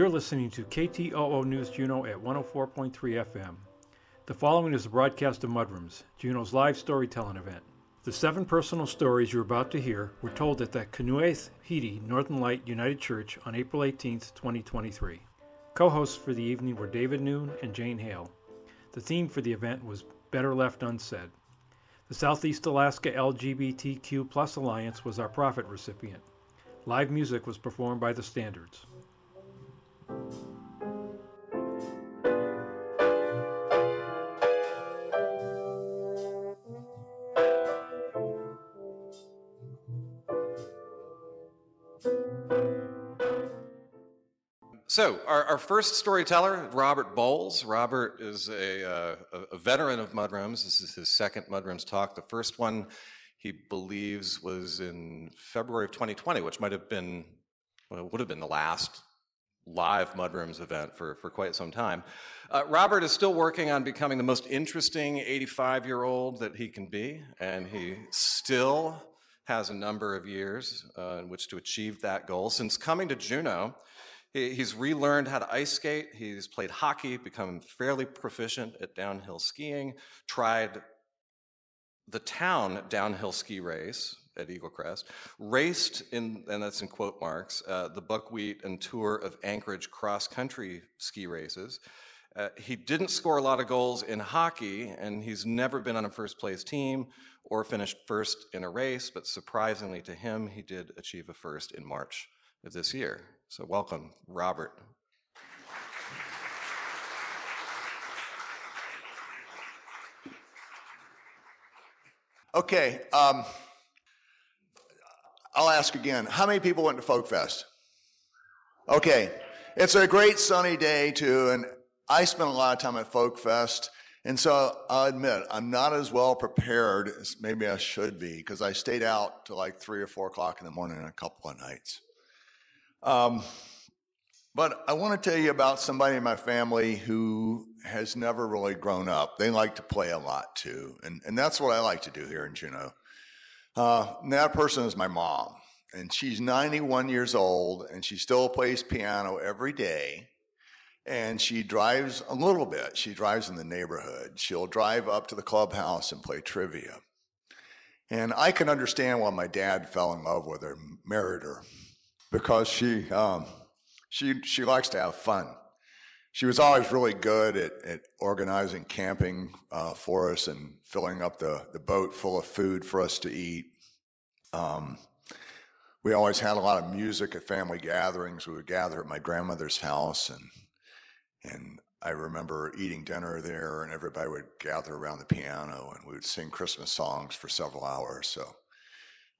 You're listening to KTOO News Juneau at 104.3 FM. The following is a broadcast of Mudrooms, Juneau's live storytelling event. The seven personal stories you're about to hear were told at the Kanueth Hiti Northern Light United Church on April 18, 2023. Co hosts for the evening were David Noon and Jane Hale. The theme for the event was Better Left Unsaid. The Southeast Alaska LGBTQ Alliance was our profit recipient. Live music was performed by the Standards. So, our, our, first storyteller, Robert Bowles. Robert is a, uh, a, veteran of Mudrooms. This is his second Mudrooms talk. The first one, he believes, was in February of 2020, which might have been, well, would have been the last live Mudrooms event for, for quite some time. Uh, Robert is still working on becoming the most interesting 85 year old that he can be, and he still has a number of years uh, in which to achieve that goal. Since coming to Juneau, He's relearned how to ice skate. He's played hockey, become fairly proficient at downhill skiing, tried the town downhill ski race at Eaglecrest, raced in, and that's in quote marks, uh, the buckwheat and tour of Anchorage cross country ski races. Uh, he didn't score a lot of goals in hockey, and he's never been on a first place team or finished first in a race, but surprisingly to him, he did achieve a first in March of this year. So, welcome, Robert. Okay, um, I'll ask again. How many people went to Folk Fest? Okay, it's a great sunny day too, and I spent a lot of time at Folk Fest, and so I'll admit I'm not as well prepared as maybe I should be because I stayed out till like three or four o'clock in the morning a couple of nights. Um, but I want to tell you about somebody in my family who has never really grown up. They like to play a lot too. And, and that's what I like to do here in Juneau. Uh, that person is my mom. And she's 91 years old and she still plays piano every day. And she drives a little bit. She drives in the neighborhood. She'll drive up to the clubhouse and play trivia. And I can understand why my dad fell in love with her, married her because she um, she she likes to have fun. She was always really good at, at organizing camping uh, for us and filling up the, the boat full of food for us to eat. Um, we always had a lot of music at family gatherings. We would gather at my grandmother's house, and and I remember eating dinner there, and everybody would gather around the piano, and we would sing Christmas songs for several hours. So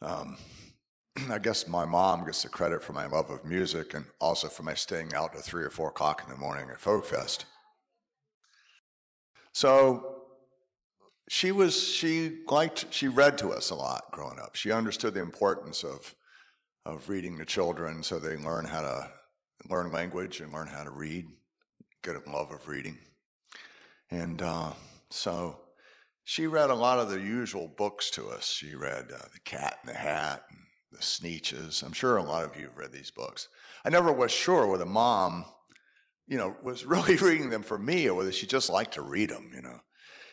um, I guess my mom gets the credit for my love of music and also for my staying out to three or four o'clock in the morning at Folk Fest. So she was she liked she read to us a lot growing up. She understood the importance of of reading to children so they learn how to learn language and learn how to read, get a love of reading. And uh, so she read a lot of the usual books to us. She read uh, The Cat in the Hat and the Sneetches. I'm sure a lot of you have read these books. I never was sure whether mom, you know, was really reading them for me or whether she just liked to read them, you know.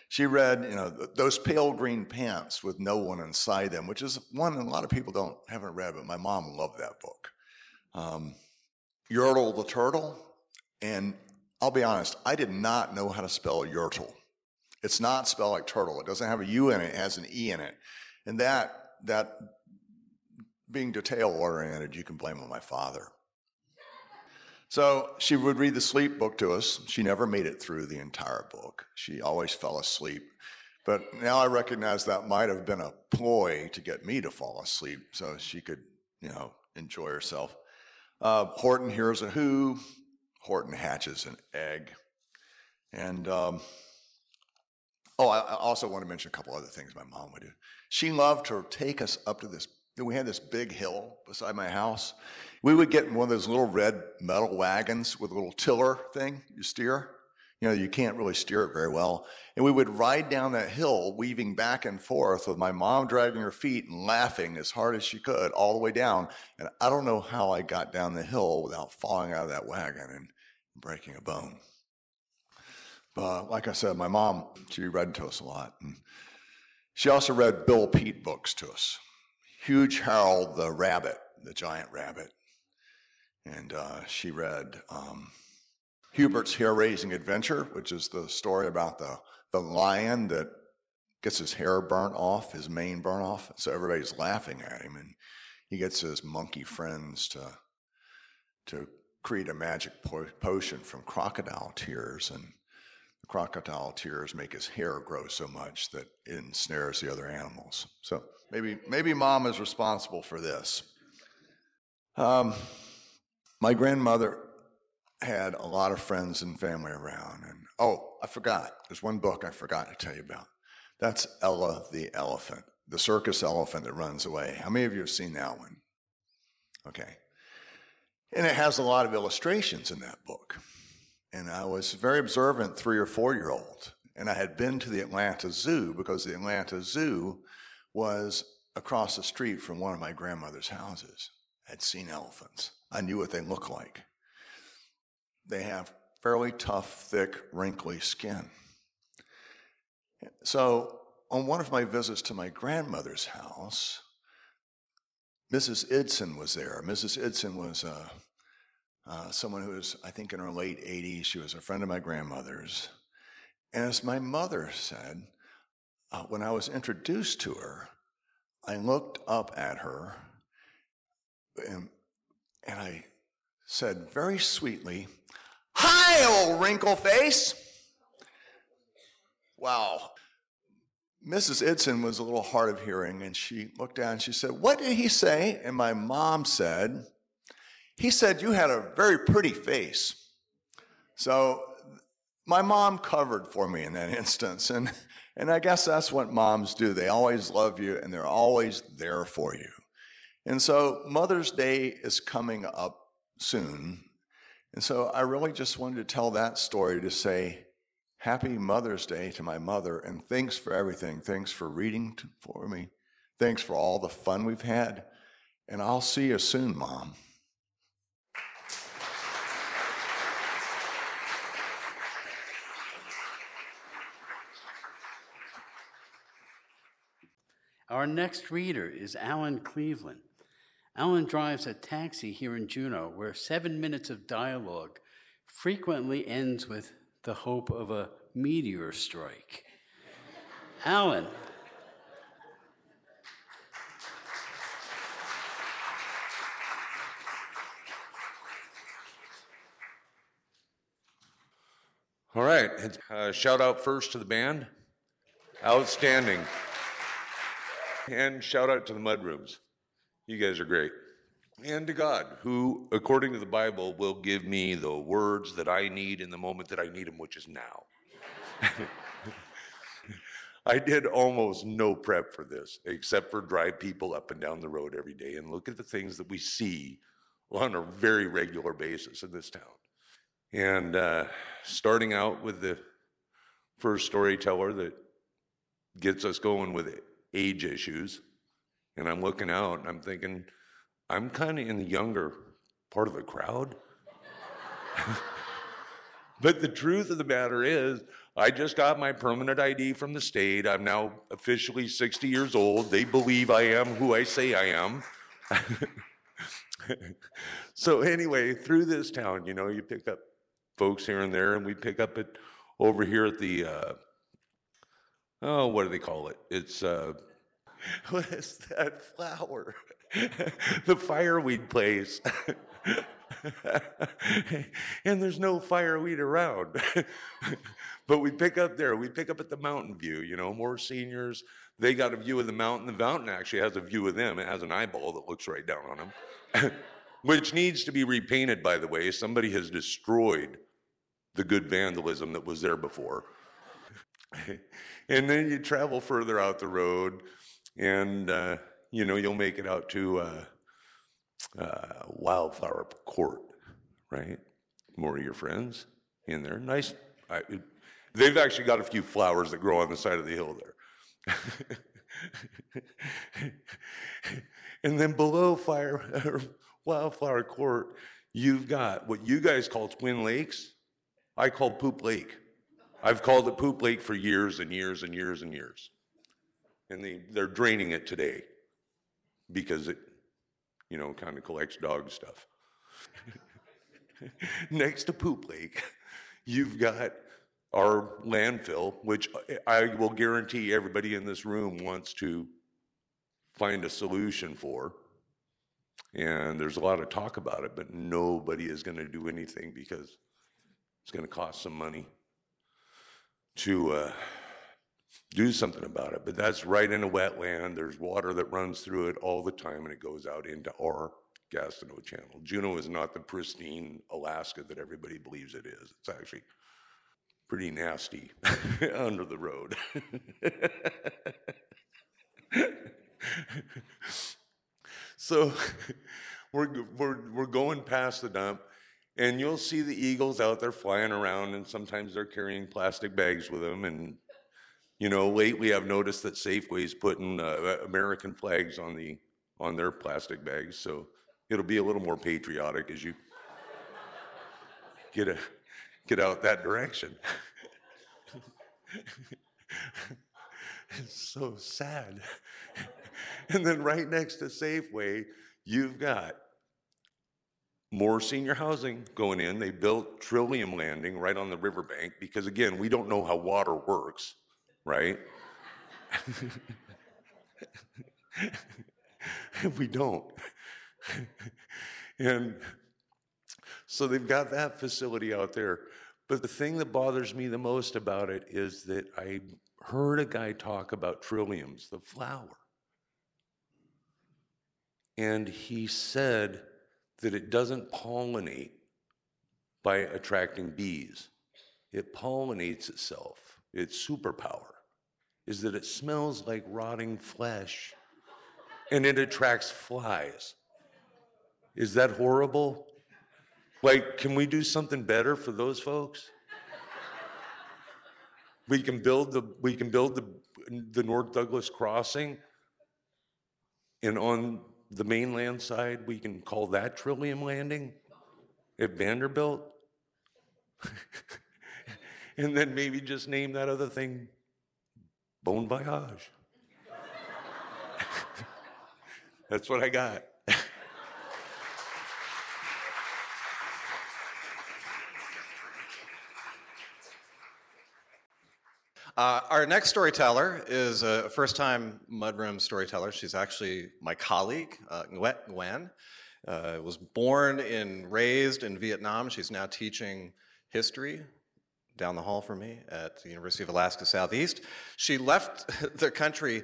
She read, you know, those pale green pants with no one inside them, which is one a lot of people don't haven't read, but my mom loved that book. Um, Yertle the turtle, and I'll be honest, I did not know how to spell Yertle. It's not spelled like turtle. It doesn't have a U in it. It has an E in it, and that that being detail oriented, you can blame on my father. So she would read the sleep book to us. She never made it through the entire book. She always fell asleep. But now I recognize that might have been a ploy to get me to fall asleep so she could, you know, enjoy herself. Uh, Horton hears a who. Horton hatches an egg. And um, oh, I also want to mention a couple other things my mom would do. She loved to take us up to this we had this big hill beside my house. We would get in one of those little red metal wagons with a little tiller thing you steer. You know, you can't really steer it very well. And we would ride down that hill, weaving back and forth with my mom dragging her feet and laughing as hard as she could all the way down. And I don't know how I got down the hill without falling out of that wagon and breaking a bone. But like I said, my mom, she read to us a lot. And she also read Bill Peet books to us. Huge Harold the Rabbit, the giant rabbit. And uh, she read um, Hubert's Hair Raising Adventure, which is the story about the, the lion that gets his hair burnt off, his mane burnt off. So everybody's laughing at him. And he gets his monkey friends to, to create a magic po- potion from crocodile tears. And the crocodile tears make his hair grow so much that it ensnares the other animals. So maybe, maybe mom is responsible for this. Um, my grandmother had a lot of friends and family around. And oh, I forgot. There's one book I forgot to tell you about. That's Ella the elephant, the circus elephant that runs away. How many of you have seen that one? Okay. And it has a lot of illustrations in that book. And I was a very observant three or four year old. And I had been to the Atlanta Zoo because the Atlanta Zoo was across the street from one of my grandmother's houses. I had seen elephants. I knew what they looked like. They have fairly tough, thick, wrinkly skin. So, on one of my visits to my grandmother's house, Mrs. Idson was there. Mrs. Idson was uh, uh, someone who was, I think, in her late 80s. She was a friend of my grandmother's. And as my mother said, uh, when I was introduced to her, I looked up at her and, and I said very sweetly, Hi, old wrinkle face. Wow. Mrs. Idson was a little hard of hearing, and she looked down and she said, What did he say? And my mom said, He said you had a very pretty face. So my mom covered for me in that instance. And, and I guess that's what moms do. They always love you and they're always there for you. And so Mother's Day is coming up soon. And so I really just wanted to tell that story to say, Happy Mother's Day to my mother, and thanks for everything. Thanks for reading for me. Thanks for all the fun we've had. And I'll see you soon, Mom. Our next reader is Alan Cleveland. Alan drives a taxi here in Juneau where seven minutes of dialogue frequently ends with the hope of a meteor strike. Alan. All right. Uh, shout out first to the band. Outstanding. And shout out to the mudrooms. You guys are great. And to God, who, according to the Bible, will give me the words that I need in the moment that I need them, which is now. I did almost no prep for this, except for drive people up and down the road every day and look at the things that we see on a very regular basis in this town. And uh, starting out with the first storyteller that gets us going with age issues and I'm looking out and I'm thinking, I'm kind of in the younger part of the crowd. but the truth of the matter is, I just got my permanent ID from the state. I'm now officially 60 years old. They believe I am who I say I am. so, anyway, through this town, you know, you pick up folks here and there, and we pick up it over here at the, uh, oh, what do they call it? It's, uh, what is that flower? the fireweed place. and there's no fireweed around. but we pick up there, we pick up at the mountain view, you know, more seniors. They got a view of the mountain. The mountain actually has a view of them. It has an eyeball that looks right down on them, which needs to be repainted, by the way. Somebody has destroyed the good vandalism that was there before. and then you travel further out the road and uh, you know you'll make it out to uh, uh, Wildflower Court, right? More of your friends in there. Nice, I, it, they've actually got a few flowers that grow on the side of the hill there. and then below Fire Wildflower Court, you've got what you guys call Twin Lakes. I call Poop Lake. I've called it Poop Lake for years and years and years and years. And they, they're draining it today because it, you know, kind of collects dog stuff. Next to Poop Lake, you've got our landfill, which I will guarantee everybody in this room wants to find a solution for. And there's a lot of talk about it, but nobody is going to do anything because it's going to cost some money to uh, do something about it. But that's right in a wetland. There's water that runs through it all the time, and it goes out into our Gastineau Channel. Juneau is not the pristine Alaska that everybody believes it is. It's actually pretty nasty under the road. so we're, we're, we're going past the dump, and you'll see the eagles out there flying around, and sometimes they're carrying plastic bags with them. And, you know, lately I've noticed that Safeway's putting uh, American flags on, the, on their plastic bags, so it'll be a little more patriotic as you get, a, get out that direction. it's so sad. and then right next to Safeway, you've got more senior housing going in. They built Trillium Landing right on the riverbank because, again, we don't know how water works, right? we don't. and so they've got that facility out there. But the thing that bothers me the most about it is that I heard a guy talk about trilliums, the flower. And he said that it doesn't pollinate by attracting bees, it pollinates itself. Its superpower is that it smells like rotting flesh and it attracts flies. Is that horrible? Like, can we do something better for those folks? we can build the we can build the the North Douglas crossing, and on the mainland side, we can call that Trillium Landing at Vanderbilt. and then maybe just name that other thing Bon Voyage. That's what I got. Uh, our next storyteller is a first time Mudroom storyteller. She's actually my colleague, uh, Nguyen Nguyen. Uh, was born and raised in Vietnam. She's now teaching history down the hall from me at the University of Alaska Southeast. She left the country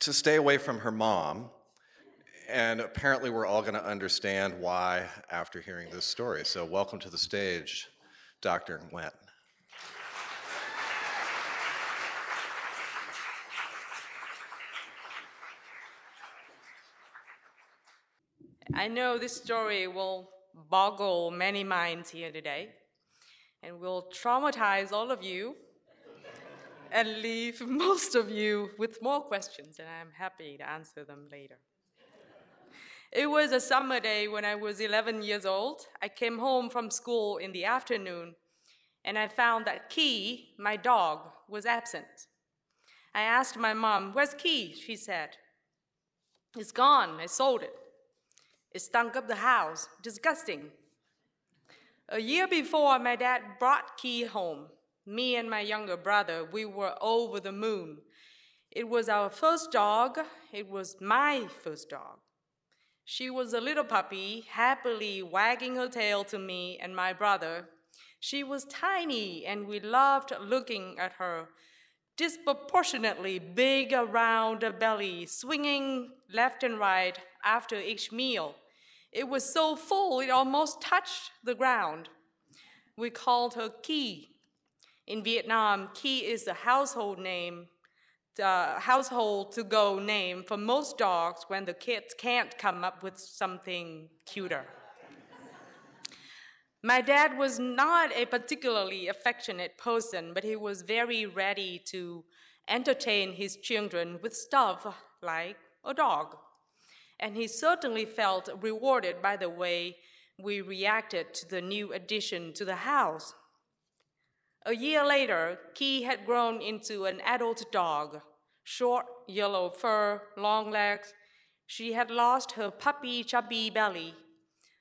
to stay away from her mom, and apparently we're all going to understand why after hearing this story. So, welcome to the stage, Dr. Nguyen. I know this story will boggle many minds here today and will traumatize all of you and leave most of you with more questions, and I'm happy to answer them later. It was a summer day when I was 11 years old. I came home from school in the afternoon and I found that Ki, my dog, was absent. I asked my mom, Where's Ki? She said, It's gone. I sold it. It stunk up the house. Disgusting. A year before, my dad brought Ki home. Me and my younger brother, we were over the moon. It was our first dog. It was my first dog. She was a little puppy, happily wagging her tail to me and my brother. She was tiny, and we loved looking at her disproportionately big around the belly, swinging left and right after each meal. It was so full it almost touched the ground. We called her Ki. In Vietnam, Ki is the household name, household to go name for most dogs when the kids can't come up with something cuter. My dad was not a particularly affectionate person, but he was very ready to entertain his children with stuff like a dog. And he certainly felt rewarded by the way we reacted to the new addition to the house. A year later, Ki had grown into an adult dog short yellow fur, long legs. She had lost her puppy chubby belly,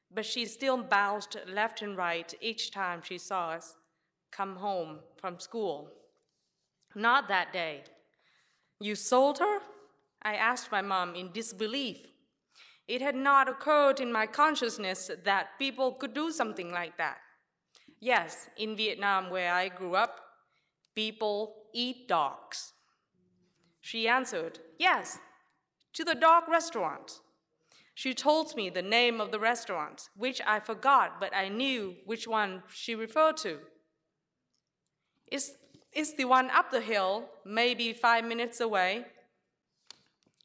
but she still bounced left and right each time she saw us come home from school. Not that day. You sold her? I asked my mom in disbelief. It had not occurred in my consciousness that people could do something like that. Yes, in Vietnam, where I grew up, people eat dogs. She answered, Yes, to the dog restaurant. She told me the name of the restaurant, which I forgot, but I knew which one she referred to. It's, it's the one up the hill, maybe five minutes away.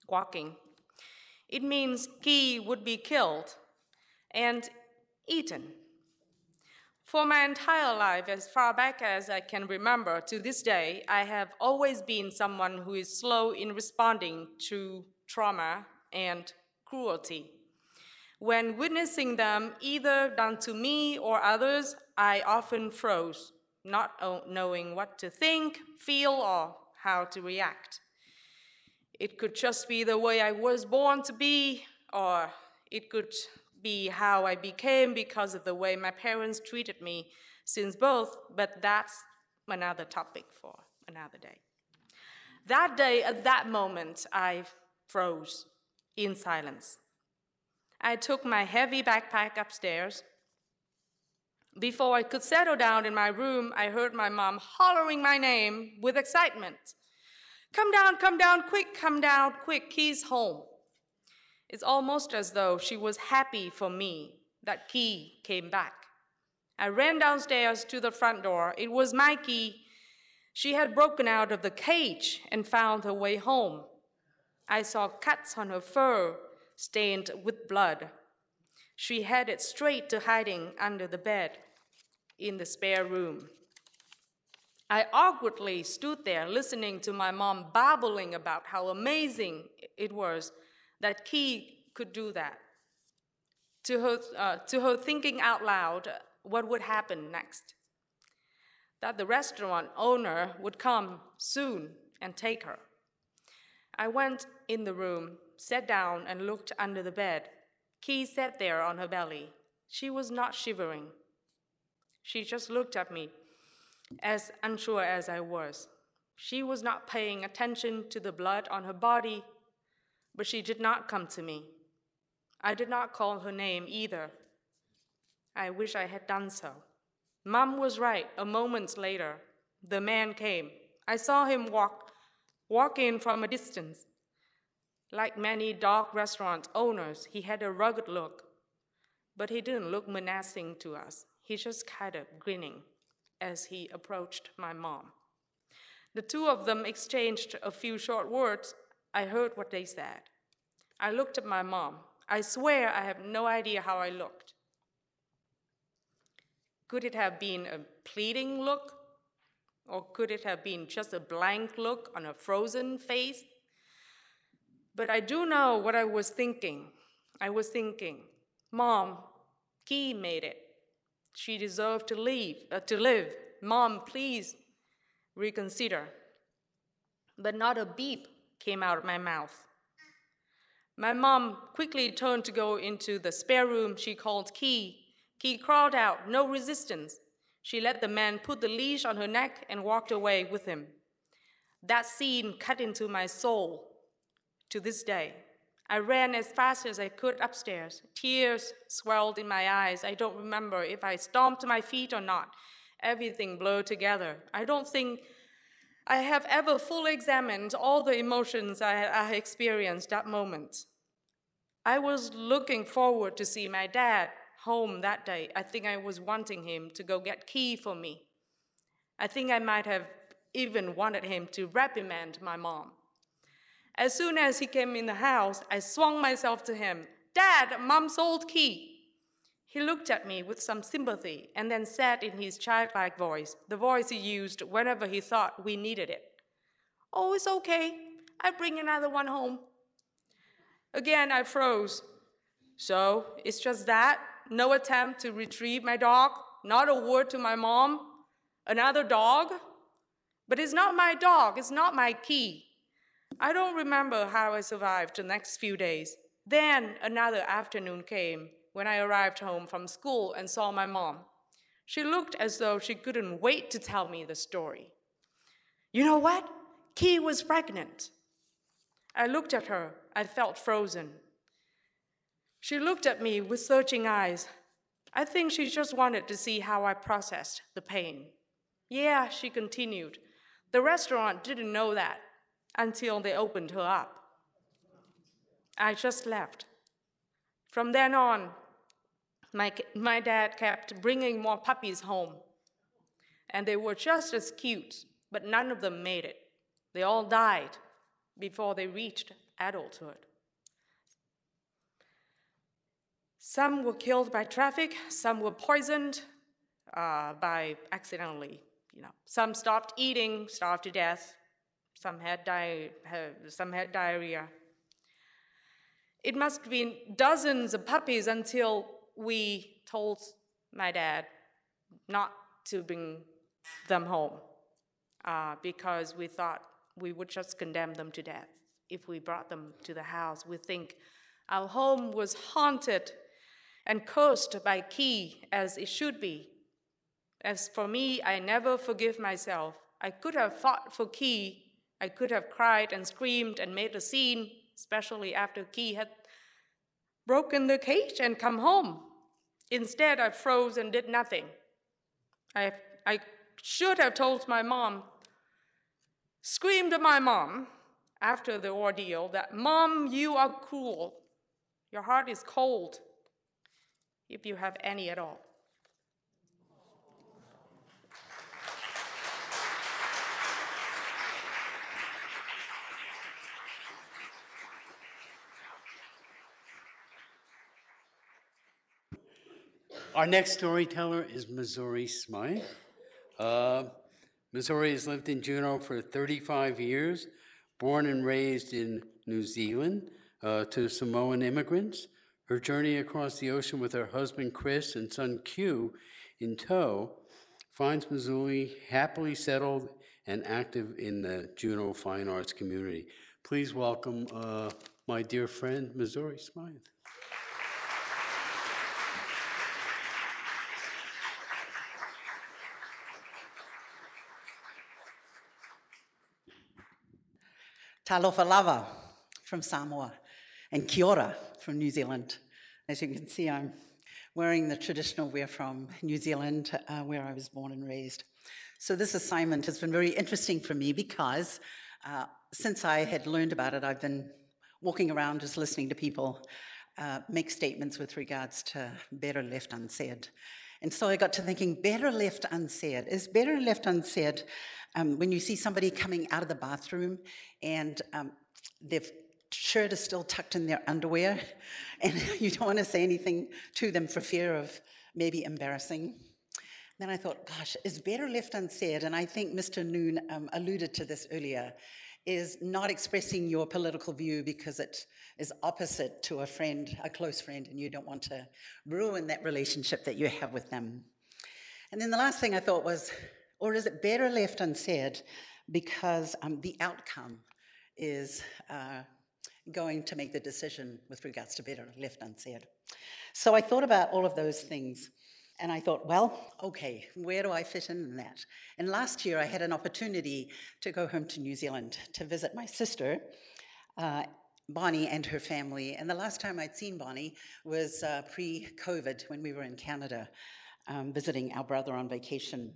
Walking. It means Ki would be killed and eaten. For my entire life, as far back as I can remember to this day, I have always been someone who is slow in responding to trauma and cruelty. When witnessing them, either done to me or others, I often froze, not knowing what to think, feel, or how to react. It could just be the way I was born to be, or it could be how I became because of the way my parents treated me since birth, but that's another topic for another day. That day, at that moment, I froze in silence. I took my heavy backpack upstairs. Before I could settle down in my room, I heard my mom hollering my name with excitement. Come down, come down, quick, come down, quick, he's home. It's almost as though she was happy for me that Ki came back. I ran downstairs to the front door. It was my Ki. She had broken out of the cage and found her way home. I saw cuts on her fur stained with blood. She headed straight to hiding under the bed in the spare room. I awkwardly stood there listening to my mom babbling about how amazing it was that Ki could do that. To her, uh, to her thinking out loud what would happen next. That the restaurant owner would come soon and take her. I went in the room, sat down, and looked under the bed. Ki sat there on her belly. She was not shivering. She just looked at me, as unsure as I was. She was not paying attention to the blood on her body but she did not come to me. I did not call her name either. I wish I had done so. Mom was right. A moment later, the man came. I saw him walk, walk in from a distance. Like many dog restaurant owners, he had a rugged look, but he didn't look menacing to us. He just kind of grinning as he approached my mom. The two of them exchanged a few short words, I heard what they said. I looked at my mom. I swear I have no idea how I looked. Could it have been a pleading look? Or could it have been just a blank look on a frozen face? But I do know what I was thinking. I was thinking, Mom, Ki made it. She deserved to leave, uh, to live. Mom, please reconsider. But not a beep came out of my mouth. My mom quickly turned to go into the spare room she called Ki. Ki crawled out, no resistance. She let the man put the leash on her neck and walked away with him. That scene cut into my soul to this day. I ran as fast as I could upstairs. Tears swelled in my eyes. I don't remember if I stomped my feet or not. Everything blurred together. I don't think I have ever fully examined all the emotions I, I experienced that moment. I was looking forward to see my dad home that day. I think I was wanting him to go get Ki for me. I think I might have even wanted him to reprimand my mom. As soon as he came in the house, I swung myself to him. Dad, mom's old Ki. He looked at me with some sympathy and then said in his childlike voice, the voice he used whenever he thought we needed it, Oh, it's okay. I bring another one home. Again, I froze. So it's just that? No attempt to retrieve my dog? Not a word to my mom? Another dog? But it's not my dog, it's not my Ki. I don't remember how I survived the next few days. Then another afternoon came when I arrived home from school and saw my mom. She looked as though she couldn't wait to tell me the story. You know what? Ki was pregnant. I looked at her. I felt frozen. She looked at me with searching eyes. I think she just wanted to see how I processed the pain. Yeah, she continued. The restaurant didn't know that until they opened her up. I just left. From then on, my, my dad kept bringing more puppies home. And they were just as cute, but none of them made it. They all died before they reached adulthood. Some were killed by traffic, some were poisoned uh, by accidentally. You know, some stopped eating, starved to death. Some had, di- some had diarrhea. It must have been dozens of puppies until we told my dad not to bring them home uh, because we thought we would just condemn them to death. If we brought them to the house, we think our home was haunted and cursed by Ki as it should be. As for me, I never forgive myself. I could have fought for Ki. I could have cried and screamed and made a scene, especially after Ki had broken the cage and come home. Instead, I froze and did nothing. I, I should have told my mom, screamed at my mom after the ordeal that, Mom, you are cruel. Your heart is cold if you have any at all. Our next storyteller is Missouri Smythe. Uh, Missouri has lived in Juneau for 35 years, born and raised in New Zealand uh, to Samoan immigrants. Her journey across the ocean with her husband Chris and son Q in tow finds Missouri happily settled and active in the Juneau fine arts community. Please welcome uh, my dear friend, Missouri Smythe. Talofa lava from Samoa and kia ora from New Zealand. As you can see, I'm wearing the traditional wear from New Zealand, uh, where I was born and raised. So this assignment has been very interesting for me because uh, since I had learned about it, I've been walking around just listening to people uh, make statements with regards to better left unsaid. And so I got to thinking, better left unsaid. Is better left unsaid um, when you see somebody coming out of the bathroom and um, they've shirt is still tucked in their underwear, and you don't want to say anything to them for fear of maybe embarrassing. Then I thought, gosh, is better left unsaid, and I think Mr. Noon um, alluded to this earlier, is not expressing your political view because it is opposite to a friend, a close friend, and you don't want to ruin that relationship that you have with them. And then the last thing I thought was, or is it better left unsaid because um, the outcome is uh, going to make the decision with regards to better left unsaid. So I thought about all of those things. And I thought, well, okay, where do I fit in, that? And last year I had an opportunity to go home to New Zealand to visit my sister, uh, Bonnie, and her family. And the last time I'd seen Bonnie was uh, pre COVID when we were in Canada um, visiting our brother on vacation.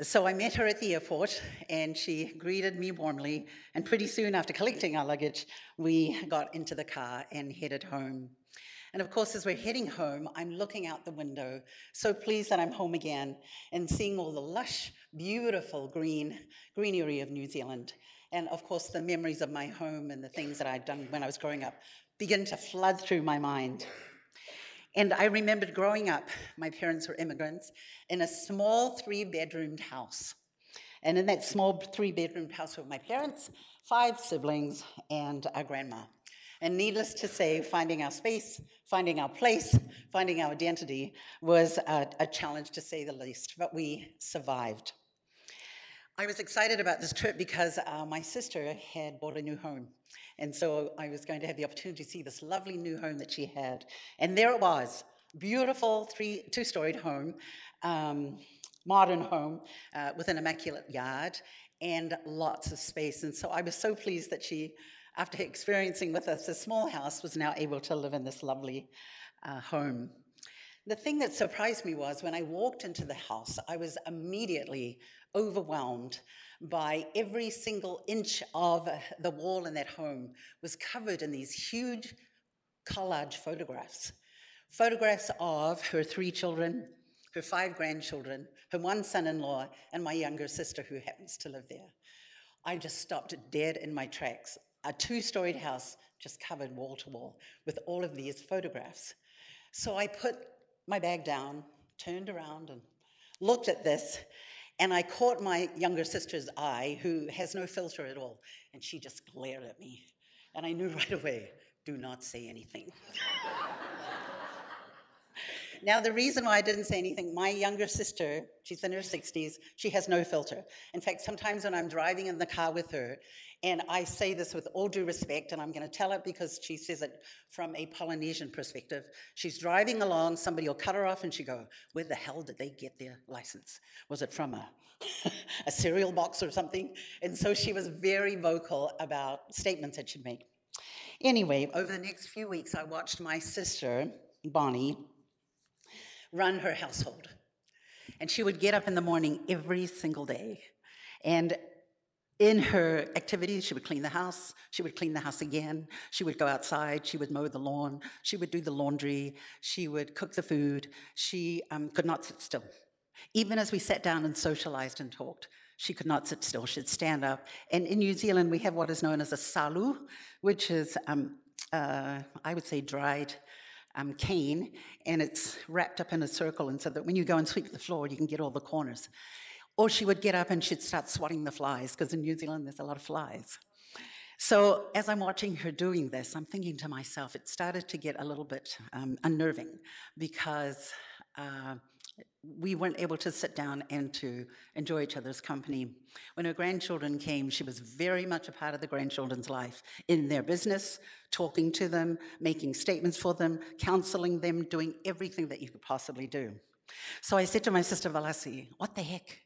So I met her at the airport and she greeted me warmly. And pretty soon after collecting our luggage, we got into the car and headed home. And of course, as we're heading home, I'm looking out the window, so pleased that I'm home again and seeing all the lush, beautiful green greenery of New Zealand. And of course, the memories of my home and the things that I'd done when I was growing up begin to flood through my mind. And I remembered growing up, my parents were immigrants, in a small three bedroomed house. And in that small three bedroomed house were my parents, five siblings, and a grandma. And needless to say, finding our space, finding our place, finding our identity was a, a challenge to say the least, but we survived. I was excited about this trip because uh, my sister had bought a new home. And so I was going to have the opportunity to see this lovely new home that she had. And there it was beautiful three, two storied home, um, modern home uh, with an immaculate yard and lots of space. And so I was so pleased that she after experiencing with us a small house, was now able to live in this lovely uh, home. The thing that surprised me was when I walked into the house, I was immediately overwhelmed by every single inch of the wall in that home was covered in these huge collage photographs. Photographs of her three children, her five grandchildren, her one son in law, and my younger sister who happens to live there. I just stopped dead in my tracks a two storied house just covered wall to wall with all of these photographs. So I put my bag down, turned around, and looked at this, and I caught my younger sister's eye, who has no filter at all, and she just glared at me. And I knew right away do not say anything. Now, the reason why I didn't say anything, my younger sister, she's in her 60s, she has no filter. In fact, sometimes when I'm driving in the car with her, and I say this with all due respect, and I'm going to tell it because she says it from a Polynesian perspective. She's driving along, somebody will cut her off, and she go, "Where the hell did they get their license? Was it from a a cereal box or something?" And so she was very vocal about statements that she'd make. Anyway, over the next few weeks, I watched my sister Bonnie run her household. And she would get up in the morning every single day. And in her activities, she would clean the house, she would clean the house again, she would go outside, she would mow the lawn, she would do the laundry, she would cook the food. She um, could not sit still. Even as we sat down and socialized and talked, she could not sit still. She'd stand up. And in New Zealand, we have what is known as a salu, which is, um, uh, I would say, dried um, cane and it's wrapped up in a circle, and so that when you go and sweep the floor, you can get all the corners. Or she would get up and she'd start swatting the flies, because in New Zealand there's a lot of flies. So as I'm watching her doing this, I'm thinking to myself, it started to get a little bit um, unnerving because uh, we weren't able to sit down and to enjoy each other's company. When her grandchildren came, she was very much a part of the grandchildren's life in their business, talking to them, making statements for them, counseling them, doing everything that you could possibly do. So I said to my sister Valasi, What the heck?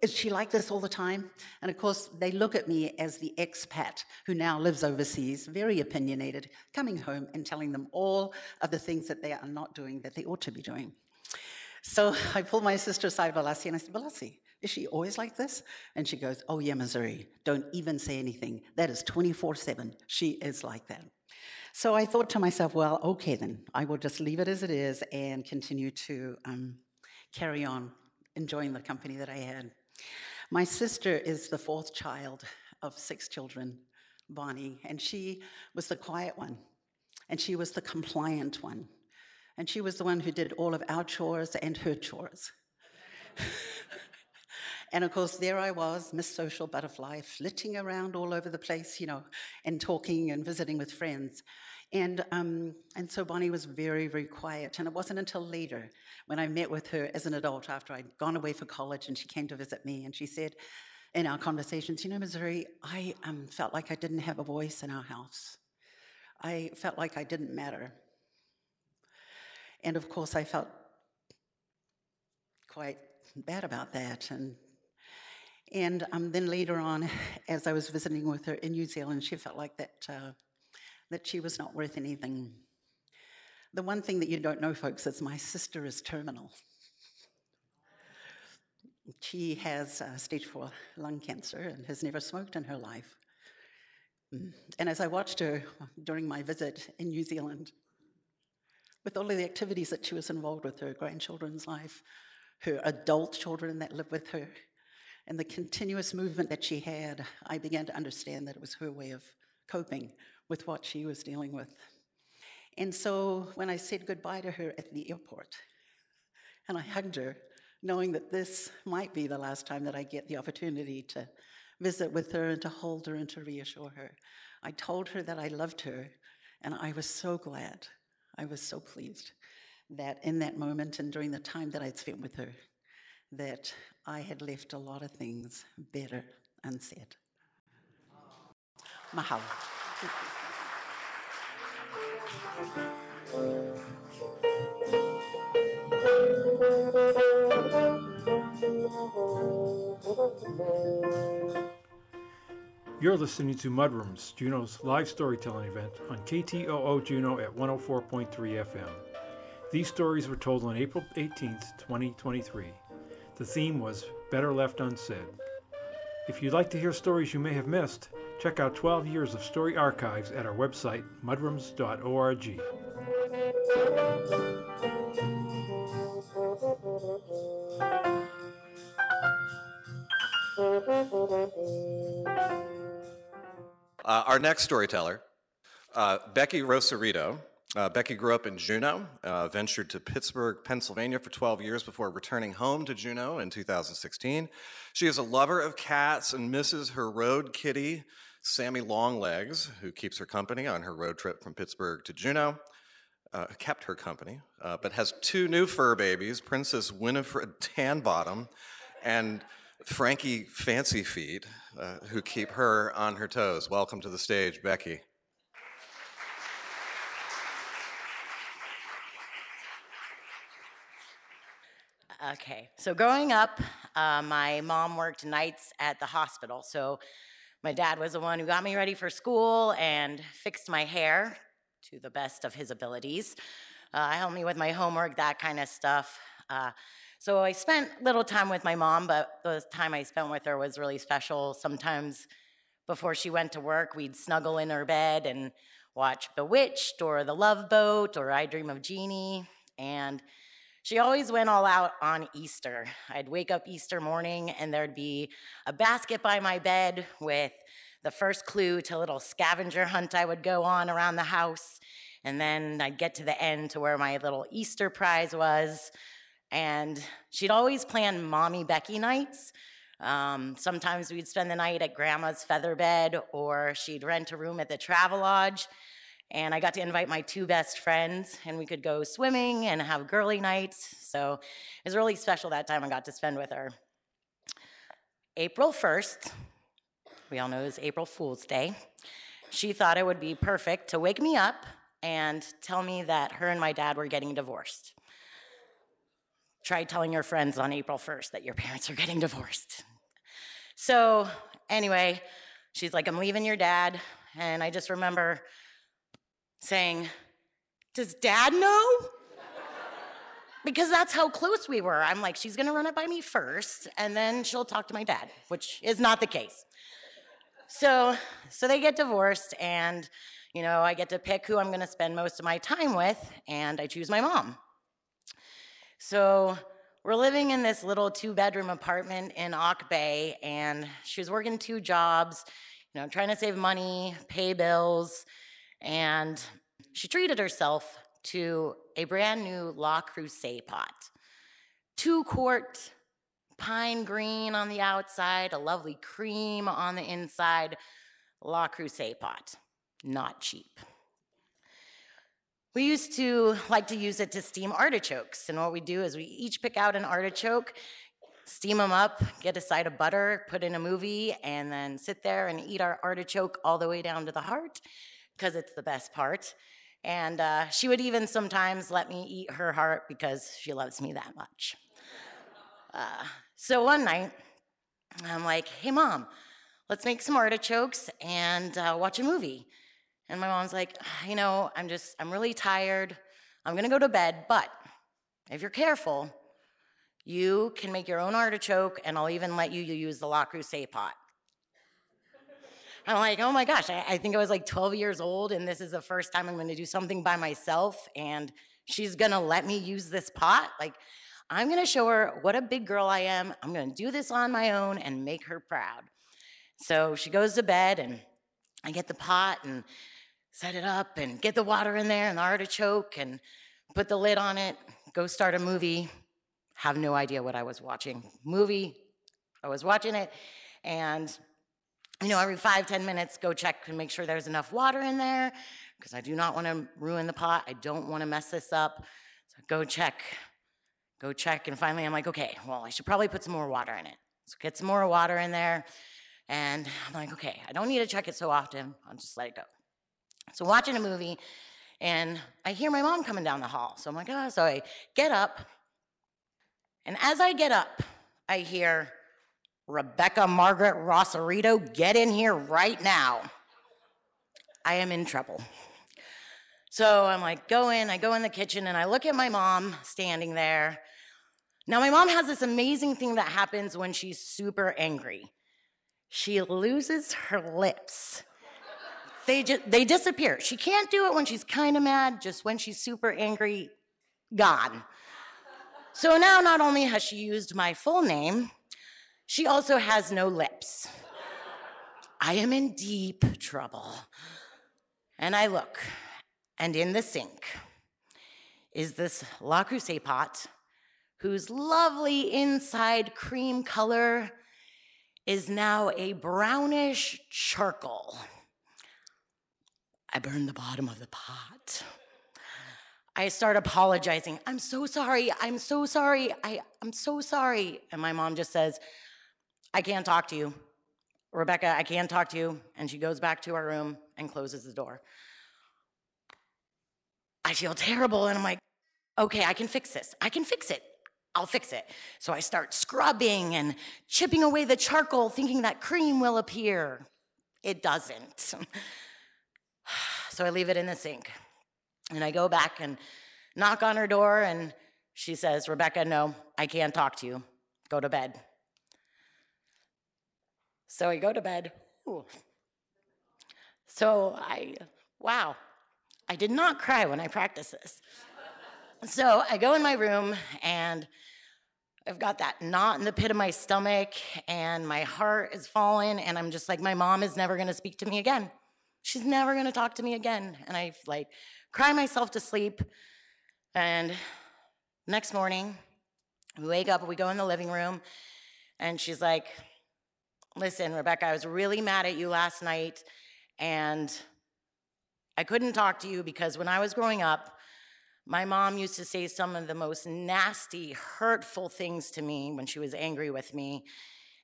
Is she like this all the time? And of course, they look at me as the expat who now lives overseas, very opinionated, coming home and telling them all of the things that they are not doing that they ought to be doing. So I pulled my sister aside, Valasi, and I said, Valasi, is she always like this? And she goes, Oh, yeah, Missouri, don't even say anything. That is 24 7. She is like that. So I thought to myself, well, okay, then I will just leave it as it is and continue to um, carry on enjoying the company that I had. My sister is the fourth child of six children, Bonnie, and she was the quiet one, and she was the compliant one. And she was the one who did all of our chores and her chores. and of course, there I was, Miss Social Butterfly, flitting around all over the place, you know, and talking and visiting with friends. And, um, and so Bonnie was very, very quiet. And it wasn't until later when I met with her as an adult after I'd gone away for college and she came to visit me and she said, in our conversations, you know, Missouri, I um, felt like I didn't have a voice in our house. I felt like I didn't matter. And of course, I felt quite bad about that. And, and um, then later on, as I was visiting with her in New Zealand, she felt like that, uh, that she was not worth anything. The one thing that you don't know, folks, is my sister is terminal. She has uh, stage four lung cancer and has never smoked in her life. Mm. And as I watched her during my visit in New Zealand, with all of the activities that she was involved with her grandchildren's life, her adult children that live with her, and the continuous movement that she had, I began to understand that it was her way of coping with what she was dealing with. And so when I said goodbye to her at the airport, and I hugged her, knowing that this might be the last time that I get the opportunity to visit with her and to hold her and to reassure her, I told her that I loved her, and I was so glad, I was so pleased that in that moment and during the time that I'd spent with her, that I had left a lot of things better unsaid. Mahalo. You're listening to Mudrooms, Juneau's live storytelling event on KTOO Juneau at 104.3 FM. These stories were told on April 18th, 2023. The theme was Better Left Unsaid. If you'd like to hear stories you may have missed, check out 12 years of story archives at our website, mudrooms.org. Uh, our next storyteller, uh, Becky Rosarito. Uh, Becky grew up in Juneau, uh, ventured to Pittsburgh, Pennsylvania for 12 years before returning home to Juneau in 2016. She is a lover of cats and misses her road kitty, Sammy Longlegs, who keeps her company on her road trip from Pittsburgh to Juneau. Uh, kept her company, uh, but has two new fur babies, Princess Winifred Tanbottom and Frankie Fancy Feet, uh, who keep her on her toes. Welcome to the stage, Becky. Okay, so growing up, uh, my mom worked nights at the hospital. So my dad was the one who got me ready for school and fixed my hair to the best of his abilities. Uh, helped me with my homework, that kind of stuff. Uh, so I spent little time with my mom, but the time I spent with her was really special. Sometimes before she went to work, we'd snuggle in her bed and watch Bewitched or The Love Boat or I Dream of Jeannie. And she always went all out on Easter. I'd wake up Easter morning and there'd be a basket by my bed with the first clue to a little scavenger hunt I would go on around the house. And then I'd get to the end to where my little Easter prize was. And she'd always plan mommy Becky nights. Um, sometimes we'd spend the night at grandma's feather bed, or she'd rent a room at the Travelodge and I got to invite my two best friends, and we could go swimming and have girly nights. So it was really special that time I got to spend with her. April 1st, we all know is April Fool's Day, she thought it would be perfect to wake me up and tell me that her and my dad were getting divorced. Try telling your friends on April 1st that your parents are getting divorced. So, anyway, she's like, I'm leaving your dad. And I just remember saying, Does dad know? because that's how close we were. I'm like, She's gonna run it by me first, and then she'll talk to my dad, which is not the case. So, so they get divorced, and you know, I get to pick who I'm gonna spend most of my time with, and I choose my mom. So we're living in this little two bedroom apartment in Auke Bay, and she was working two jobs, you know, trying to save money, pay bills, and she treated herself to a brand new Le Creuset pot. Two quart pine green on the outside, a lovely cream on the inside, Le Creuset pot. Not cheap. We used to like to use it to steam artichokes. And what we do is we each pick out an artichoke, steam them up, get a side of butter, put in a movie, and then sit there and eat our artichoke all the way down to the heart because it's the best part. And uh, she would even sometimes let me eat her heart because she loves me that much. Uh, so one night, I'm like, hey, mom, let's make some artichokes and uh, watch a movie. And my mom's like, you know, I'm just, I'm really tired. I'm gonna go to bed, but if you're careful, you can make your own artichoke and I'll even let you use the Le Creuset pot. I'm like, oh my gosh, I, I, think I was like 12 years old, and this is the first time I'm gonna do something by myself, and she's gonna let me use this pot. Like, I'm gonna show her what a big girl I am. I'm gonna do this on my own and make her proud. So she goes to bed, and I get the pot, and set it up and get the water in there and the artichoke and put the lid on it, go start a movie. Have no idea what I was watching. Movie, I was watching it, and you know, every five, ten minutes, go check and make sure there's enough water in there because I do not want to ruin the pot. I don't want to mess this up. So go check, go check. And finally, I'm like, okay, well, I should probably put some more water in it. So get some more water in there. And I'm like, okay, I don't need to check it so often. I'll just let it go. So watching a movie, and I hear my mom coming down the hall. So I'm like, oh, so I get up. And as I get up, I hear, Rebecca Margaret Rosarito, get in here right now. I am in trouble. So I'm like, go in, I go in the kitchen and I look at my mom standing there. Now, my mom has this amazing thing that happens when she's super angry. She loses her lips. They just they disappear. She can't do it when she's kind of mad, just when she's super angry, gone. So now not only has she used my full name, she also has no lips. I am in deep trouble. And I look, and in the sink is this Le Creuset pot, whose lovely inside cream color is now a brownish charcoal. I burn the bottom of the pot. I start apologizing. I'm so sorry. I'm so sorry. I, I'm so sorry. And my mom just says, I can't talk to you. Rebecca, I can't talk to you. And she goes back to her room and closes the door. I feel terrible. And I'm like, okay, I can fix this. I can fix it. I'll fix it. So I start scrubbing and chipping away the charcoal, thinking that cream will appear. It doesn't. so I leave it in the sink. And I go back and knock on her door, and she says, Rebecca, no, I can't talk to you. Go to bed. So I go to bed. Ooh. So I, wow, I did not cry when I practiced this. so I go in my room and I've got that knot in the pit of my stomach and my heart is falling and I'm just like, my mom is never gonna speak to me again. She's never gonna talk to me again. And I like cry myself to sleep. And next morning, we wake up, we go in the living room, and she's like, Listen, Rebecca, I was really mad at you last night, and I couldn't talk to you because when I was growing up, my mom used to say some of the most nasty, hurtful things to me when she was angry with me.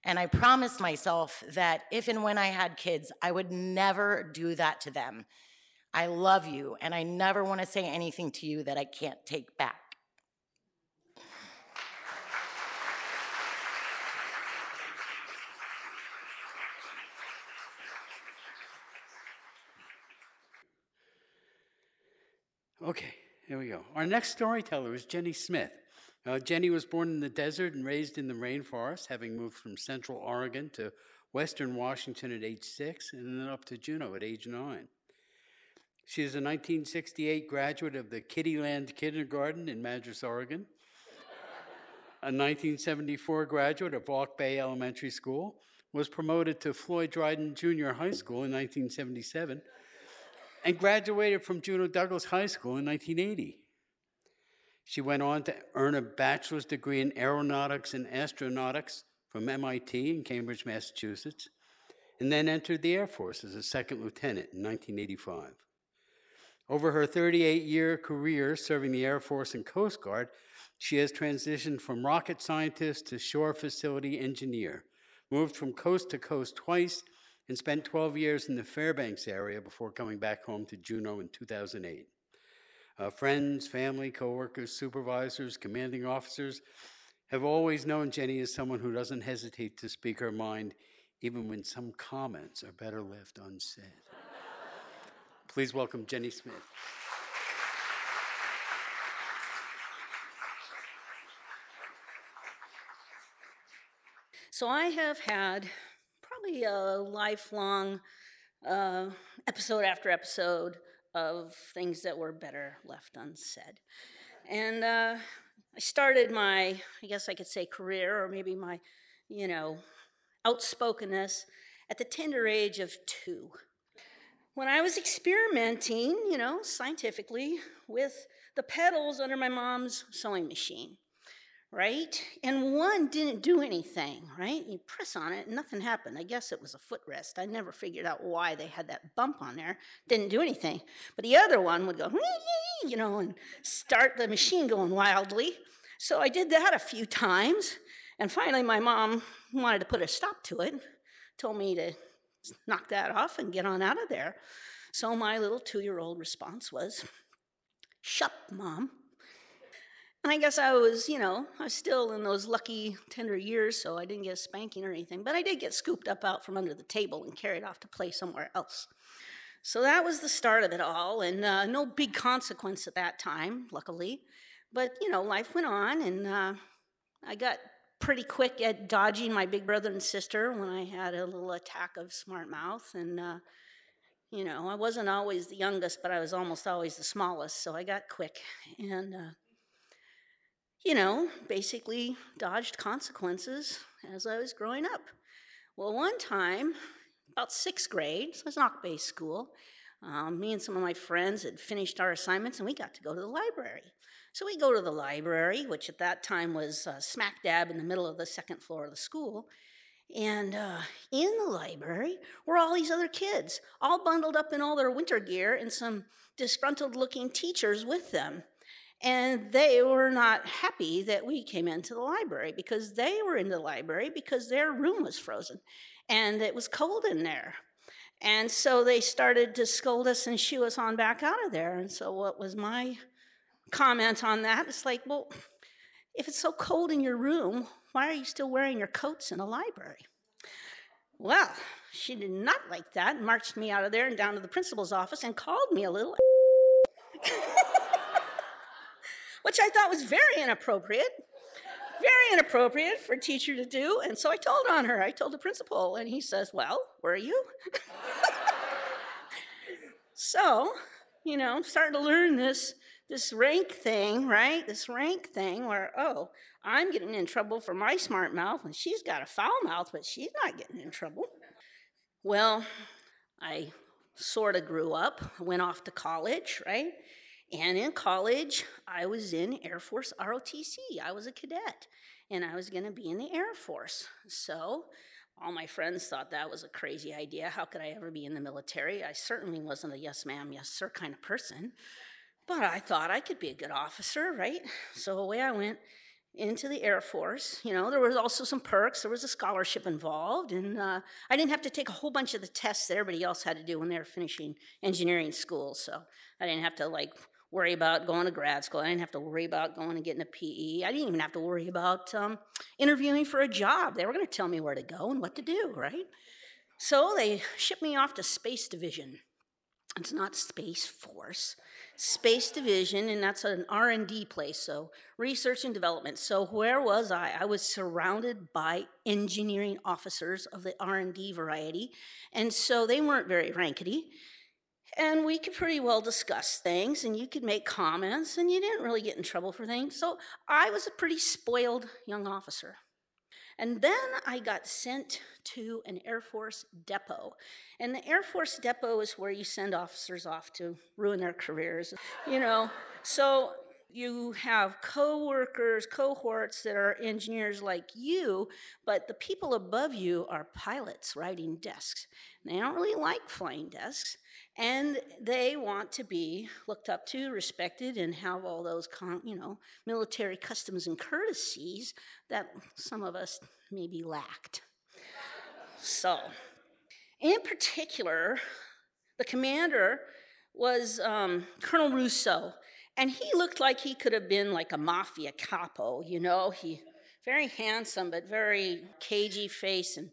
And I promised myself that if and when I had kids, I would never do that to them. I love you, and I never want to say anything to you that I can't take back. Okay, here we go. Our next storyteller is Jenny Smith. Uh, Jenny was born in the desert and raised in the rainforest, having moved from central Oregon to western Washington at age six and then up to Juneau at age nine. She is a 1968 graduate of the Kittyland Kindergarten in Madras, Oregon, a 1974 graduate of Auke Bay Elementary School, was promoted to Floyd Dryden Junior High School in 1977 and graduated from Juneau Douglas High School in 1980. She went on to earn a bachelor's degree in aeronautics and astronautics from MIT in Cambridge, Massachusetts, and then entered the Air Force as a second lieutenant in 1985. Over her 38 year career serving the Air Force and Coast Guard, she has transitioned from rocket scientist to shore facility engineer, moved from coast to coast twice, and spent 12 years in the Fairbanks area before coming back home to Juneau in 2008. Uh, friends, family, coworkers, supervisors, commanding officers have always known Jenny as someone who doesn't hesitate to speak her mind, even when some comments are better left unsaid. Please welcome Jenny Smith. So I have had probably a lifelong uh, episode after episode of things that were better left unsaid. And uh, I started my, I guess I could say, career, or maybe my, you know, outspokenness at the tender age of two. when I was experimenting, you know, scientifically with the pedals under my mom's sewing machine, right? And one didn't do anything, right? You press on it, nothing happened. I guess it was a footrest. I never figured out why they had that bump on there. Didn't do anything. But the other one would go, you know, and start the machine going wildly. So I did that a few times. And finally, my mom wanted to put a stop to it, told me to knock that off and get on out of there. So my little two year old response was, Shut, mom. And I guess I was, you know, I was still in those lucky tender years, so I didn't get a spanking or anything, but I did get scooped up out from under the table and carried off to play somewhere else. So that was the start of it all, and uh, no big consequence at that time, luckily. But, you know, life went on, and uh, I got pretty quick at dodging my big brother and sister when I had a little attack of smart mouth. And, uh, you know, I wasn't always the youngest, but I was almost always the smallest, so I got quick. And, uh, you know, basically dodged consequences as I was growing up. Well, one time, about sixth grade, so it's not based school, um, me and some of my friends had finished our assignments and we got to go to the library. So we go to the library, which at that time was uh, smack dab in the middle of the second floor of the school. And uh, in the library were all these other kids, all bundled up in all their winter gear, and some disgruntled looking teachers with them. And they were not happy that we came into the library because they were in the library because their room was frozen and it was cold in there. And so they started to scold us and shoo us on back out of there. And so, what was my comment on that. It's like, well, if it's so cold in your room, why are you still wearing your coats in a library? Well, she did not like that marched me out of there and down to the principal's office and called me a little, which I thought was very inappropriate. Very inappropriate for a teacher to do. And so I told on her. I told the principal, and he says, Well, were you? so, you know, I'm starting to learn this this rank thing, right? This rank thing where, oh, I'm getting in trouble for my smart mouth and she's got a foul mouth, but she's not getting in trouble. Well, I sort of grew up, went off to college, right? And in college, I was in Air Force ROTC. I was a cadet and I was going to be in the Air Force. So, all my friends thought that was a crazy idea. How could I ever be in the military? I certainly wasn't a yes, ma'am, yes, sir kind of person. But I thought I could be a good officer, right? So away I went into the Air Force. You know, there was also some perks. There was a scholarship involved, and uh, I didn't have to take a whole bunch of the tests that everybody else had to do when they were finishing engineering school. So I didn't have to like worry about going to grad school. I didn't have to worry about going and getting a PE. I didn't even have to worry about um, interviewing for a job. They were going to tell me where to go and what to do, right? So they shipped me off to Space Division. It's not Space Force space division and that's an r&d place so research and development so where was i i was surrounded by engineering officers of the r&d variety and so they weren't very rankety and we could pretty well discuss things and you could make comments and you didn't really get in trouble for things so i was a pretty spoiled young officer and then I got sent to an Air Force depot. And the Air Force depot is where you send officers off to ruin their careers, you know. So you have co-workers, cohorts that are engineers like you, but the people above you are pilots riding desks. And they don't really like flying desks, and they want to be looked up to, respected, and have all those, you know, military customs and courtesies that some of us maybe lacked. So, in particular, the commander was um, Colonel Russo, and he looked like he could have been like a mafia capo, you know. He very handsome, but very cagey face, and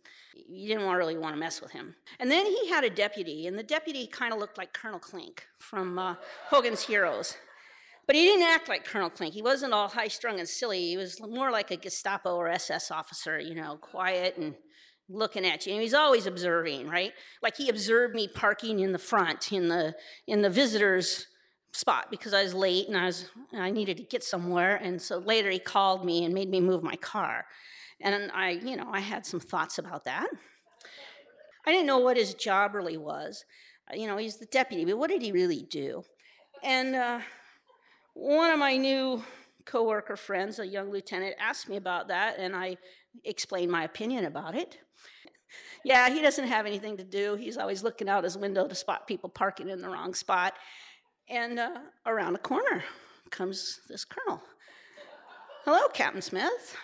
you didn't really want to mess with him. And then he had a deputy, and the deputy kind of looked like Colonel Klink from uh, Hogan's Heroes. But he didn't act like Colonel Klink. He wasn't all high strung and silly. He was more like a Gestapo or SS officer, you know, quiet and looking at you. And he's always observing, right? Like he observed me parking in the front in the in the visitors spot because I was late and I was I needed to get somewhere and so later he called me and made me move my car. And I, you know, I had some thoughts about that. I didn't know what his job really was, you know, he's the deputy, but what did he really do? And uh, one of my new coworker friends, a young lieutenant, asked me about that, and I explained my opinion about it. Yeah, he doesn't have anything to do. He's always looking out his window to spot people parking in the wrong spot. And uh, around the corner comes this colonel. Hello, Captain Smith.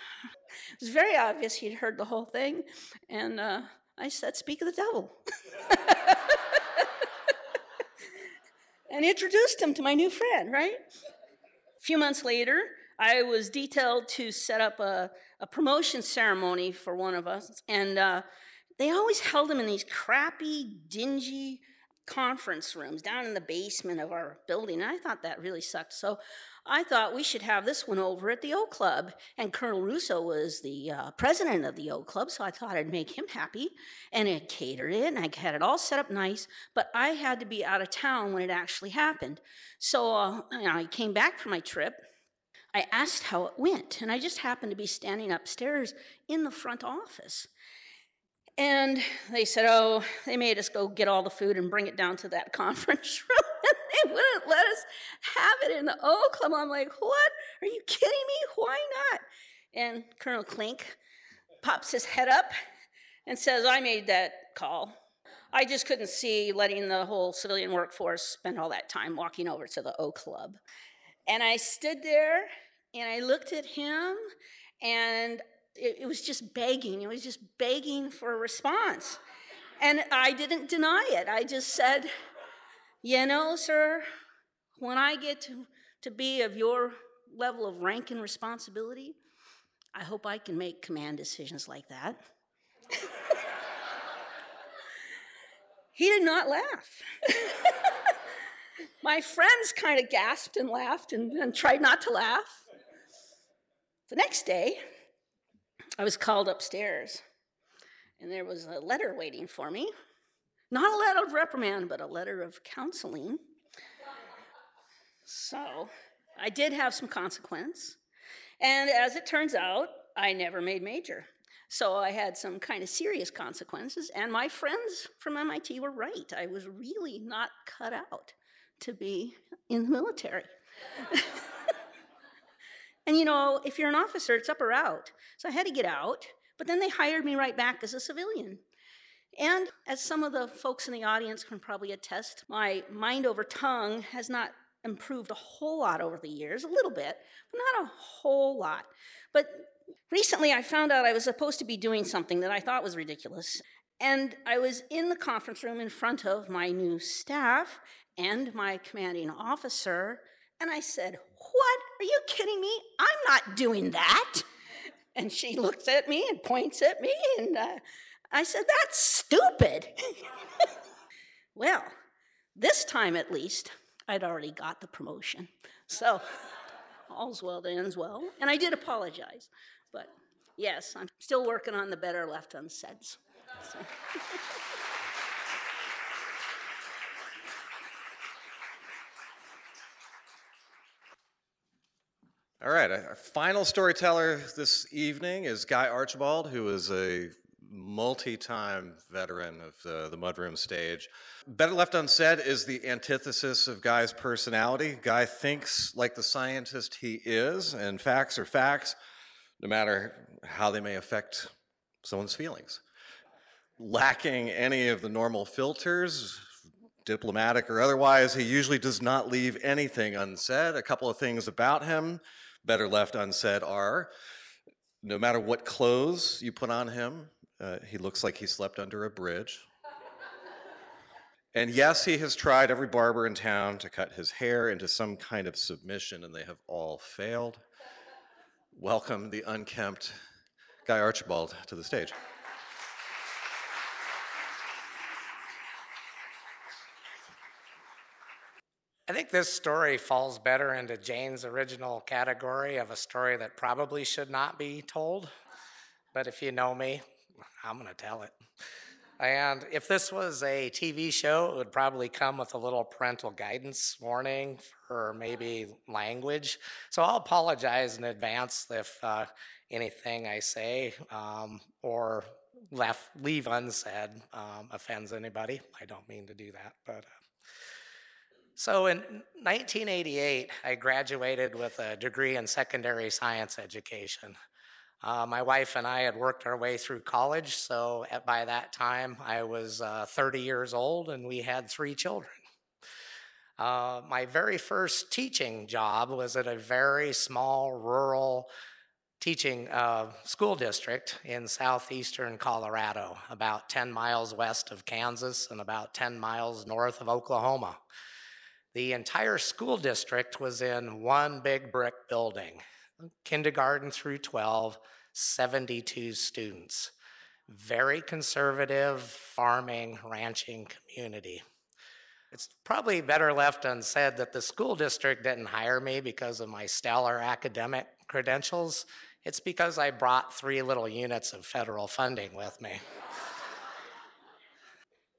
It was very obvious he'd heard the whole thing. And uh, I said, Speak of the devil. and introduced him to my new friend, right? A few months later, I was detailed to set up a, a promotion ceremony for one of us. And uh, they always held them in these crappy, dingy conference rooms down in the basement of our building. And I thought that really sucked. So I thought we should have this one over at the O Club. And Colonel Russo was the uh, president of the O Club, so I thought I'd make him happy. And I catered it, and I had it all set up nice. But I had to be out of town when it actually happened. So uh, I came back from my trip. I asked how it went, and I just happened to be standing upstairs in the front office. And they said, Oh, they made us go get all the food and bring it down to that conference room. and they wouldn't let us have it in the O Club. I'm like, What? Are you kidding me? Why not? And Colonel Klink pops his head up and says, I made that call. I just couldn't see letting the whole civilian workforce spend all that time walking over to the O Club. And I stood there and I looked at him and it, it was just begging. It was just begging for a response. And I didn't deny it. I just said, you know, sir, when I get to, to be of your level of rank and responsibility, I hope I can make command decisions like that. he did not laugh. My friends kind of gasped and laughed and, and tried not to laugh. The next day, I was called upstairs, and there was a letter waiting for me. Not a letter of reprimand, but a letter of counseling. So I did have some consequence. And as it turns out, I never made major. So I had some kind of serious consequences, and my friends from MIT were right. I was really not cut out to be in the military. And you know, if you're an officer, it's up or out. So I had to get out, but then they hired me right back as a civilian. And as some of the folks in the audience can probably attest, my mind over tongue has not improved a whole lot over the years, a little bit, but not a whole lot. But recently I found out I was supposed to be doing something that I thought was ridiculous. And I was in the conference room in front of my new staff and my commanding officer, and I said, What? Are you kidding me? I'm not doing that. And she looks at me and points at me, and uh, I said, That's stupid. well, this time at least, I'd already got the promotion. So all's well that ends well. And I did apologize. But yes, I'm still working on the better left unsaid. So. All right, our final storyteller this evening is Guy Archibald, who is a multi-time veteran of the, the mudroom stage. Better Left Unsaid is the antithesis of Guy's personality. Guy thinks like the scientist he is, and facts are facts, no matter how they may affect someone's feelings. Lacking any of the normal filters, diplomatic or otherwise, he usually does not leave anything unsaid. A couple of things about him better left unsaid are no matter what clothes you put on him, uh, he looks like he slept under a bridge. And yes, he has tried every barber in town to cut his hair into some kind of submission, and they have all failed. Welcome the unkempt Guy Archibald to the stage. I think this story falls better into Jane's original category of a story that probably should not be told. But if you know me, I'm going to tell it. And if this was a TV show, it would probably come with a little parental guidance warning for maybe language. So I'll apologize in advance if uh, anything I say um, or left leave unsaid um, offends anybody. I don't mean to do that, but. Uh, so in 1988, I graduated with a degree in secondary science education. Uh, my wife and I had worked our way through college, so at, by that time I was uh, 30 years old and we had three children. Uh, my very first teaching job was at a very small rural teaching uh, school district in southeastern Colorado, about 10 miles west of Kansas and about 10 miles north of Oklahoma. The entire school district was in one big brick building, kindergarten through 12, 72 students. Very conservative farming, ranching community. It's probably better left unsaid that the school district didn't hire me because of my stellar academic credentials. It's because I brought three little units of federal funding with me.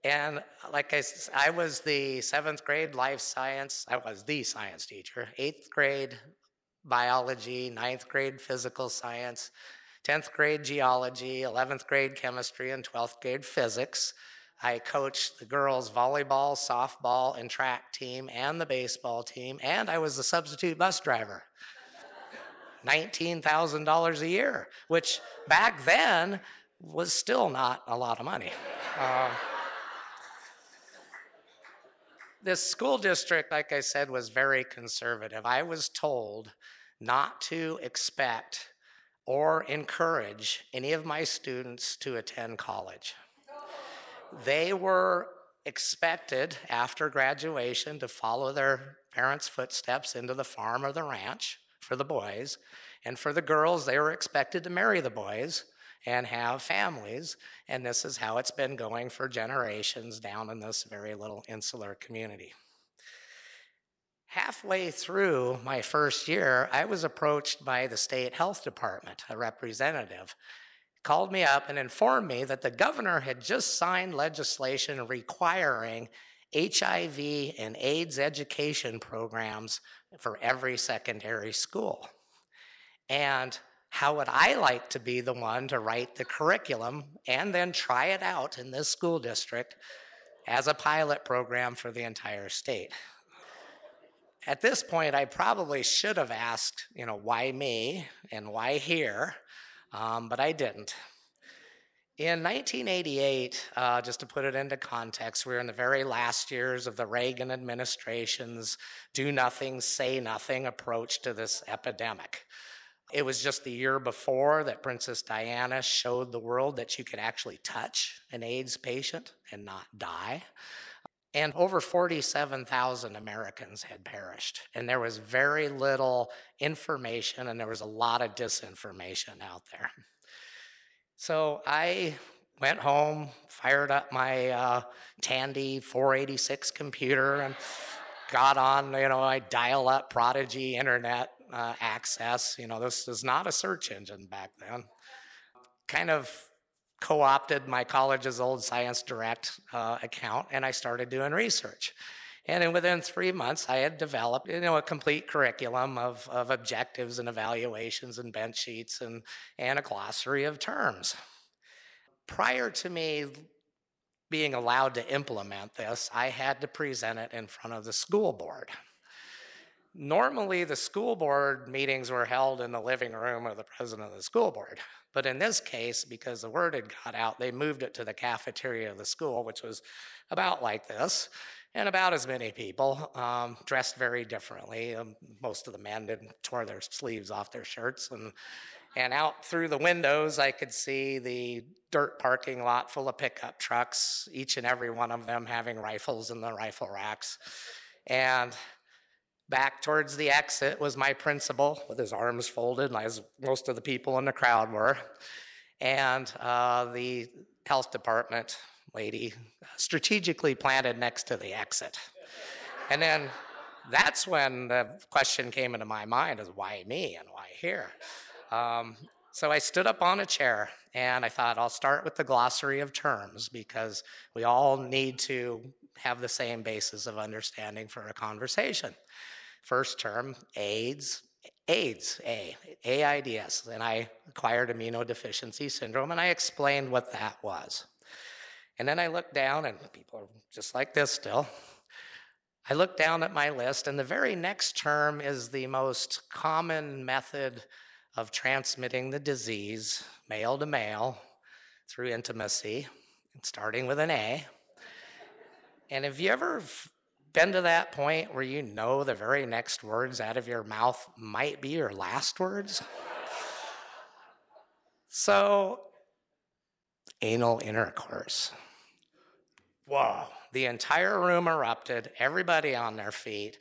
And like I, I was the seventh grade life science, I was the science teacher, eighth grade biology, ninth grade physical science, 10th grade geology, 11th grade chemistry, and 12th grade physics. I coached the girls' volleyball, softball, and track team, and the baseball team, and I was the substitute bus driver. $19,000 a year, which back then was still not a lot of money. Uh, this school district, like I said, was very conservative. I was told not to expect or encourage any of my students to attend college. They were expected after graduation to follow their parents' footsteps into the farm or the ranch for the boys. And for the girls, they were expected to marry the boys and have families. And this is how it's been going for generations down in this very little insular community. Halfway through my first year, I was approached by the state health department, a representative, called me up and informed me that the governor had just signed legislation requiring HIV and AIDS education programs for every secondary school. And how would I like to be the one to write the curriculum and then try it out in this school district as a pilot program for the entire state? At this point, I probably should have asked, you know, why me and why here, um, but I didn't. In 1988, uh, just to put it into context, we were in the very last years of the Reagan administration's do nothing, say nothing approach to this epidemic. It was just the year before that Princess Diana showed the world that you could actually touch an AIDS patient and not die. And over 47,000 Americans had perished. And there was very little information, and there was a lot of disinformation out there. So I went home, fired up my uh, Tandy 486 computer, and got on, you know, I dial up Prodigy internet uh, access. You know, this is not a search engine back then. Kind of co opted my college's old Science Direct uh, account and I started doing research. And then within three months, I had developed, you know, a complete curriculum of, of objectives and evaluations and bench sheets and, and a glossary of terms. Prior to me being allowed to implement this, I had to present it in front of the school board. Normally, the school board meetings were held in the living room of the president of the school board. But in this case, because the word had got out, they moved it to the cafeteria of the school, which was about like this, and about as many people, um, dressed very differently. Um, most of the men did tore their sleeves off their shirts, and and out through the windows, I could see the dirt parking lot full of pickup trucks, each and every one of them having rifles in the rifle racks, and Back towards the exit was my principal with his arms folded, as most of the people in the crowd were. And uh, the health department lady strategically planted next to the exit. And then that's when the question came into my mind is why me and why here? Um, so I stood up on a chair and I thought I'll start with the glossary of terms because we all need to have the same basis of understanding for a conversation. First term, AIDS, AIDS, A, AIDS, and I acquired immunodeficiency syndrome, and I explained what that was. And then I looked down, and people are just like this still. I looked down at my list, and the very next term is the most common method of transmitting the disease, male to male, through intimacy, starting with an A. And have you ever been to that point where you know the very next words out of your mouth might be your last words? so, anal intercourse. Whoa, the entire room erupted, everybody on their feet.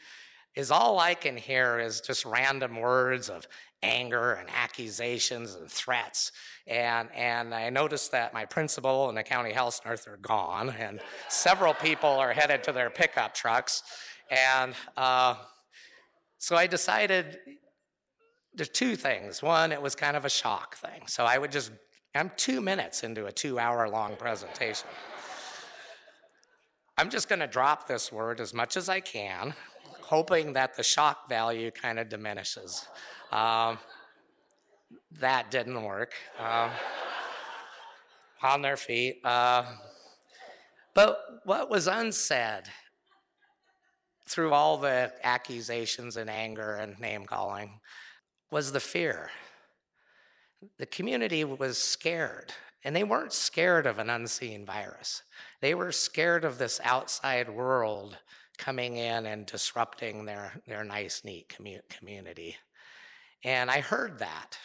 Is all I can hear is just random words of anger and accusations and threats. And, and I noticed that my principal and the county health nurse are gone, and several people are headed to their pickup trucks. And uh, so I decided there's two things. One, it was kind of a shock thing. So I would just, I'm two minutes into a two hour long presentation. I'm just going to drop this word as much as I can, hoping that the shock value kind of diminishes. Um, that didn't work. Uh, on their feet. Uh, but what was unsaid through all the accusations and anger and name calling was the fear. The community was scared, and they weren't scared of an unseen virus. They were scared of this outside world coming in and disrupting their, their nice, neat commu- community. And I heard that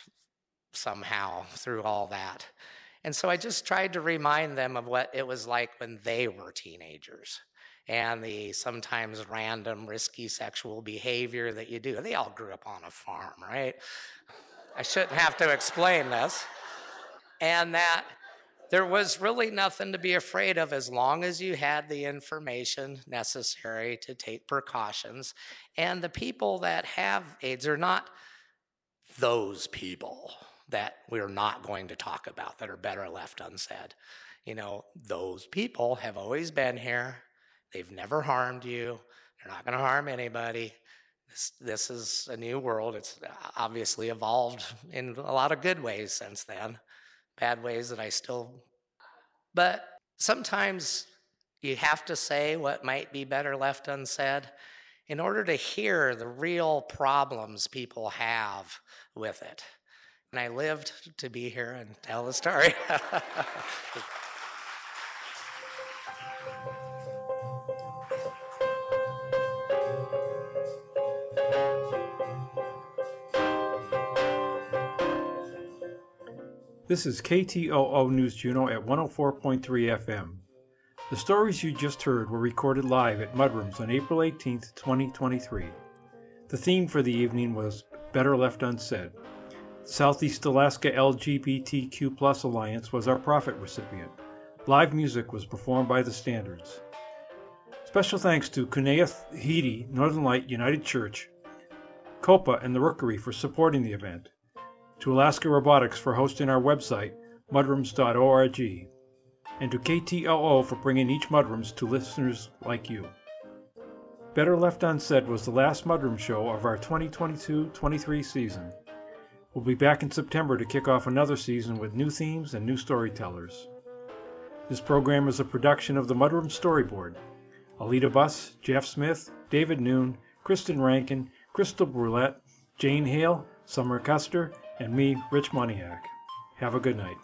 somehow through all that. And so I just tried to remind them of what it was like when they were teenagers and the sometimes random risky sexual behavior that you do. They all grew up on a farm, right? I shouldn't have to explain this. And that there was really nothing to be afraid of as long as you had the information necessary to take precautions. And the people that have AIDS are not those people that we're not going to talk about that are better left unsaid. You know, those people have always been here. They've never harmed you. They're not going to harm anybody. This, this is a new world. It's obviously evolved in a lot of good ways since then, bad ways that I still. But sometimes you have to say what might be better left unsaid in order to hear the real problems people have with it. And I lived to be here and tell the story. This is KTOO News Juneau at 104.3 FM. The stories you just heard were recorded live at Mudrooms on April 18, 2023. The theme for the evening was Better Left Unsaid. Southeast Alaska LGBTQ Alliance was our profit recipient. Live music was performed by the Standards. Special thanks to Kuneohe Northern Light United Church, COPA, and the Rookery for supporting the event, to Alaska Robotics for hosting our website, mudrooms.org, and to KTOO for bringing each Mudrooms to listeners like you. Better Left Unsaid was the last Mudroom show of our 2022 23 season. We'll be back in September to kick off another season with new themes and new storytellers. This program is a production of the Mudroom Storyboard. Alita Buss, Jeff Smith, David Noon, Kristen Rankin, Crystal Brulette, Jane Hale, Summer Custer, and me, Rich Moniak. Have a good night.